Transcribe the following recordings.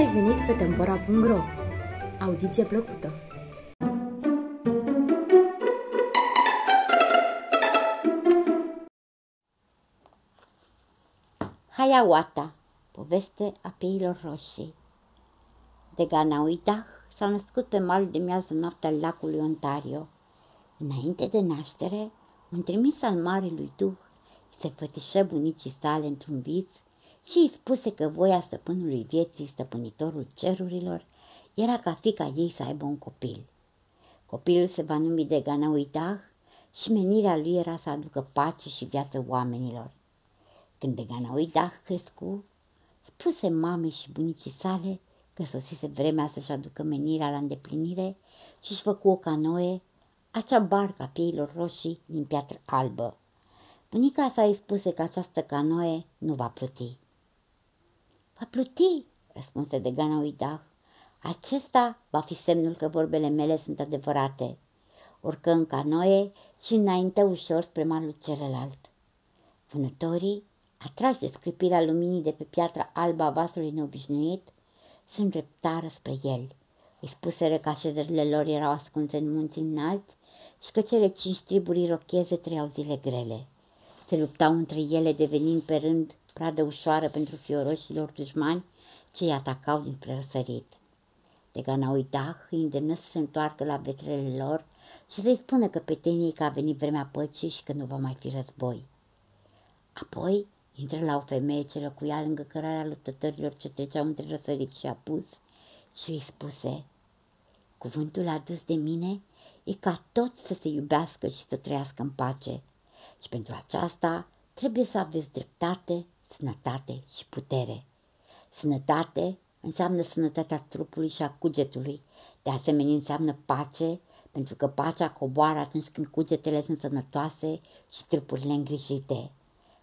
ai venit pe Tempora.ro! Audiție plăcută! Hayawata, poveste a peilor roșii. De Ganauitah s-a născut pe malul de miază noapte al lacului Ontario. Înainte de naștere, un trimis al Marelui Duh se fătișă bunicii sale într-un vis și îi spuse că voia stăpânului vieții, stăpânitorul cerurilor, era ca fica ei să aibă un copil. Copilul se va numi de Ganauitah și menirea lui era să aducă pace și viață oamenilor. Când de Ganauitah crescu, spuse mamei și bunicii sale că sosise vremea să-și aducă menirea la îndeplinire și își făcu o canoe, acea barca pieilor roșii din piatră albă. Bunica sa îi spuse că această canoe nu va pluti. Va pluti, răspunse de Ganauidah. Acesta va fi semnul că vorbele mele sunt adevărate. Urcă în canoe și înainte ușor spre malul celălalt. Vânătorii, atrași de scripirea luminii de pe piatra albă a vasului neobișnuit, se îndreptară spre el. Îi spuseră că așezările lor erau ascunse în munți înalți și că cele cinci triburi rocheze trăiau zile grele. Se luptau între ele, devenind pe rând pradă ușoară pentru fioroșilor dușmani ce îi atacau din răsărit. De Ganauidah îi îndemnă să se întoarcă la vetrele lor și să-i spună că peteniei că a venit vremea păcii și că nu va mai fi război. Apoi intră la o femeie ce locuia lângă cărarea luptătorilor ce treceau între răsărit și apus și îi spuse, Cuvântul adus de mine e ca toți să se iubească și să trăiască în pace și pentru aceasta trebuie să aveți dreptate, sănătate și putere. Sănătate înseamnă sănătatea trupului și a cugetului, de asemenea înseamnă pace, pentru că pacea coboară atunci când cugetele sunt sănătoase și trupurile îngrijite.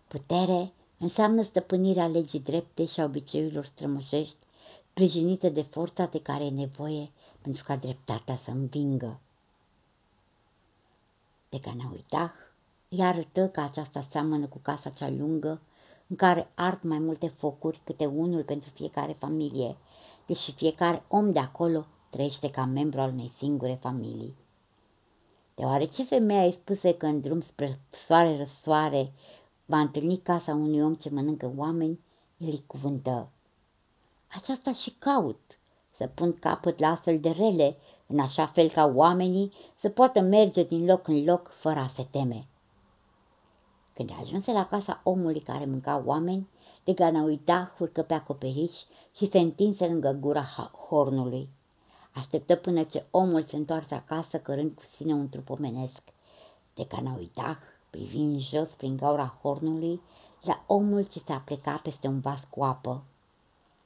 Putere înseamnă stăpânirea legii drepte și a obiceiurilor strămoșești, sprijinită de forța de care e nevoie pentru ca dreptatea să învingă. De Ganauitah îi arătă că aceasta seamănă cu casa cea lungă, în care ard mai multe focuri, câte unul pentru fiecare familie, deși fiecare om de acolo trăiește ca membru al unei singure familii. Deoarece femeia îi spuse că în drum spre soare răsoare va întâlni casa unui om ce mănâncă oameni, el îi cuvântă. Aceasta și caut, să pun capăt la astfel de rele, în așa fel ca oamenii să poată merge din loc în loc fără a se teme. Când ajunse la casa omului care mânca oameni, Legana uita, urcă pe acoperiș și se întinse lângă gura hornului. Așteptă până ce omul se întoarce acasă cărând cu sine un trup omenesc. Legana uita, privind jos prin gaura hornului, la omul ce se apleca peste un vas cu apă.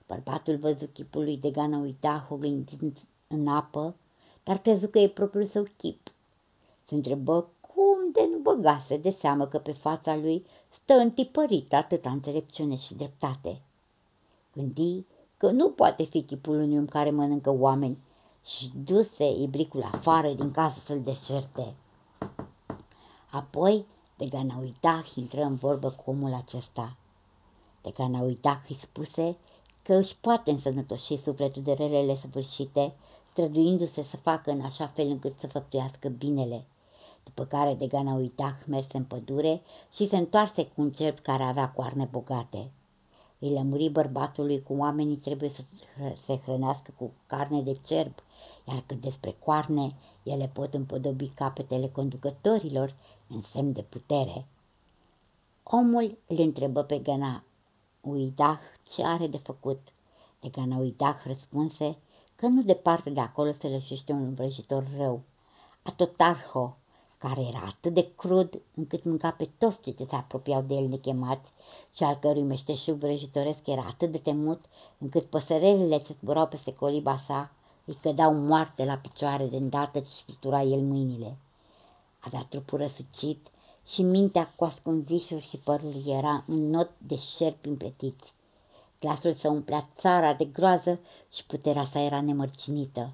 Bărbatul văzu chipul lui de Gana uita oglindind în apă, dar crezu că e propriul său chip. Se întrebă cum de nu băgase de seamă că pe fața lui stă întipărită atâta înțelepciune și dreptate. Gândi că nu poate fi chipul unui om care mănâncă oameni și duse ibricul afară din casă să-l deșerte. Apoi, de Ganauitah intră în vorbă cu omul acesta. De Ganauitah îi spuse că își poate însănătoși sufletul de relele săvârșite, străduindu-se să facă în așa fel încât să făptuiască binele după care de Gana Uitah merse în pădure și se întoarse cu un cerb care avea coarne bogate. Îi lămuri bărbatului cu oamenii trebuie să se hrănească cu carne de cerb, iar cât despre coarne, ele pot împodobi capetele conducătorilor în semn de putere. Omul îl întrebă pe Gana Uitah ce are de făcut. De Gana Uitah răspunse că nu departe de acolo se lășește un vrăjitor rău. Atotarho, care era atât de crud încât mânca pe toți cei ce se apropiau de el nechemați și al cărui meșteșug vrăjitoresc era atât de temut încât păsărelile ce zburau peste coliba sa îi cădeau moarte la picioare de îndată ce scritura el mâinile. Avea trupul răsucit și mintea cu ascunzișuri și părul era un not de șerpi împletiți. Glasul să umplea țara de groază și puterea sa era nemărcinită.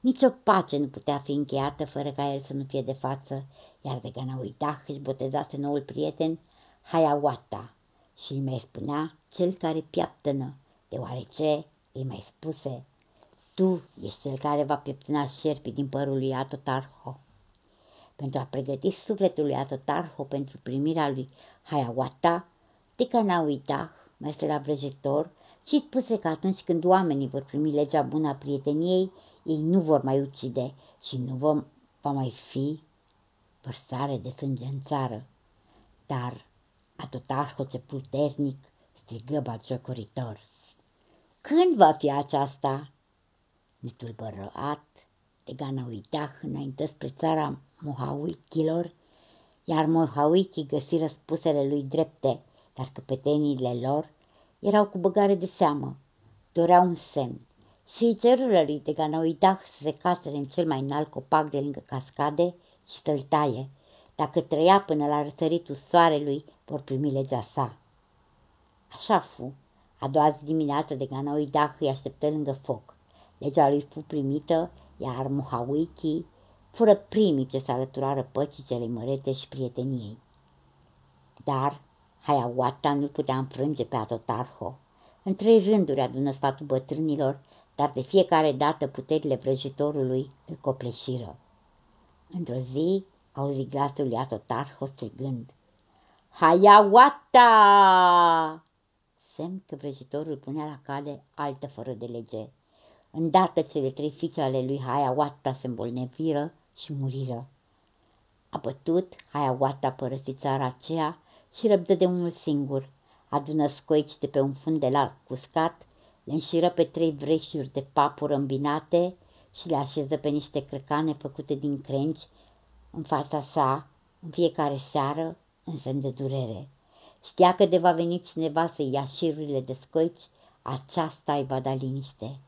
Nici o pace nu putea fi încheiată fără ca el să nu fie de față, iar de Gana uita își botezase noul prieten Hayawata și îi mai spunea cel care piaptănă, deoarece îi mai spuse, tu ești cel care va pieptăna șerpii din părul lui Atotarho. Pentru a pregăti sufletul lui Atotarho pentru primirea lui Hayawata, Ticanauitah merse la vrăjitor și spuse că atunci când oamenii vor primi legea bună a prieteniei, ei nu vor mai ucide și nu va, va mai fi vărsare de sânge în țară. Dar Atotarho ce puternic strigă batjocoritor. Când va fi aceasta? Netulbărat, Tegana uita înainte spre țara Mohawikilor, iar Mohawikii găsi răspusele lui drepte, dar căpeteniile lor erau cu băgare de seamă, doreau un semn și îi cerură lui Tegana uita să se casere în cel mai înalt copac de lângă cascade și să-l taie. Dacă trăia până la răsăritul soarelui, vor primi legea sa. Așa fu. A doua zi dimineață de Ganaoidah îi așteptă lângă foc. Legea lui fu primită, iar Muhawiki fură primii ce se alăturară păcii celei mărete și prieteniei. Dar Hayawata nu putea înfrânge pe Atotarho. În trei rânduri adună sfatul bătrânilor, dar de fiecare dată puterile vrăjitorului îl copleșiră. Într-o zi auzi glasul lui Atotarho strigând, Hayawata! Semn că vrăjitorul punea la cale altă fără de lege. Îndată cele trei fiice ale lui Hayawata se îmbolnăviră și muriră. Apătut, Hayawata părăsi țara aceea și răbdă de unul singur. Adună scoici de pe un fund de lac uscat, le înșiră pe trei vreșuri de papură îmbinate și le așeză pe niște crăcane făcute din crengi în fața sa în fiecare seară în semn de durere. Știa că de va veni cineva să ia șirurile de scoici, aceasta îi va da liniște.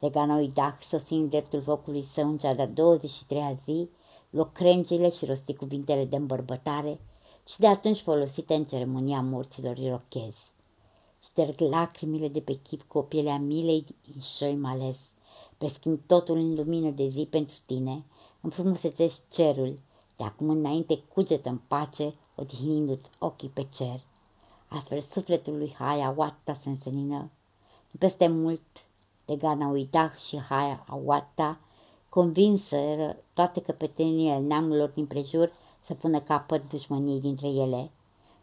Teganoidac, sosind dreptul focului său în cea de-a 23-a zi, luă crengile și rosti cuvintele de îmbărbătare și de atunci folosite în ceremonia morților irochezi. Șterg lacrimile de pe chip cu o pielea milei din șoi males, preschind totul în lumină de zi pentru tine, înfrumusețești cerul, de acum înainte cugetă în pace, odihnindu-ți ochii pe cer. Astfel sufletul lui Haya Watta se însenină. Peste mult, de Gana Uitah și Haya Awatta, convinseră toate căpetenile neamurilor din prejur să pună capăt dușmăniei dintre ele.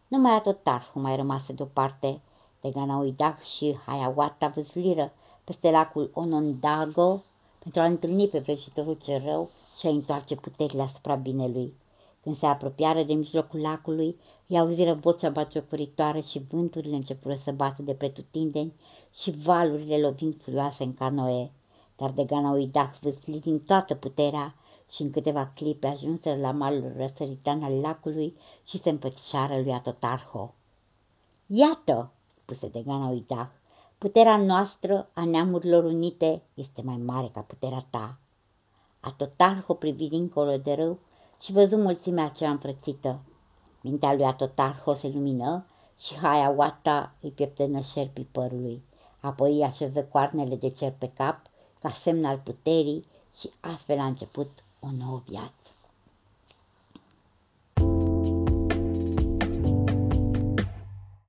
Numai Atotarhu mai rămase deoparte, de Gana Uitah și Hayawata văzliră peste lacul Onondago pentru a întâlni pe vrăjitorul cel rău și a întoarce puterile asupra binelui. Când se apropiară de mijlocul lacului, îi auziră vocea baciocuritoare și vânturile începură să bată de pretutindeni și valurile lovind furioase în canoe. Dar de gana uidac vâsli din toată puterea și în câteva clipe ajunseră la malul răsăritan al lacului și se împățișară lui Atotarho. Iată, spuse de gana uidac, puterea noastră a neamurilor unite este mai mare ca puterea ta. Atotarho privi dincolo de râu și văzu mulțimea aceea împrățită. Mintea lui Atotarho se lumină și Hayawata îi pieptănă șerpii părului. Apoi îi așeză coarnele de cer pe cap ca semn al puterii și astfel a început o nouă viață.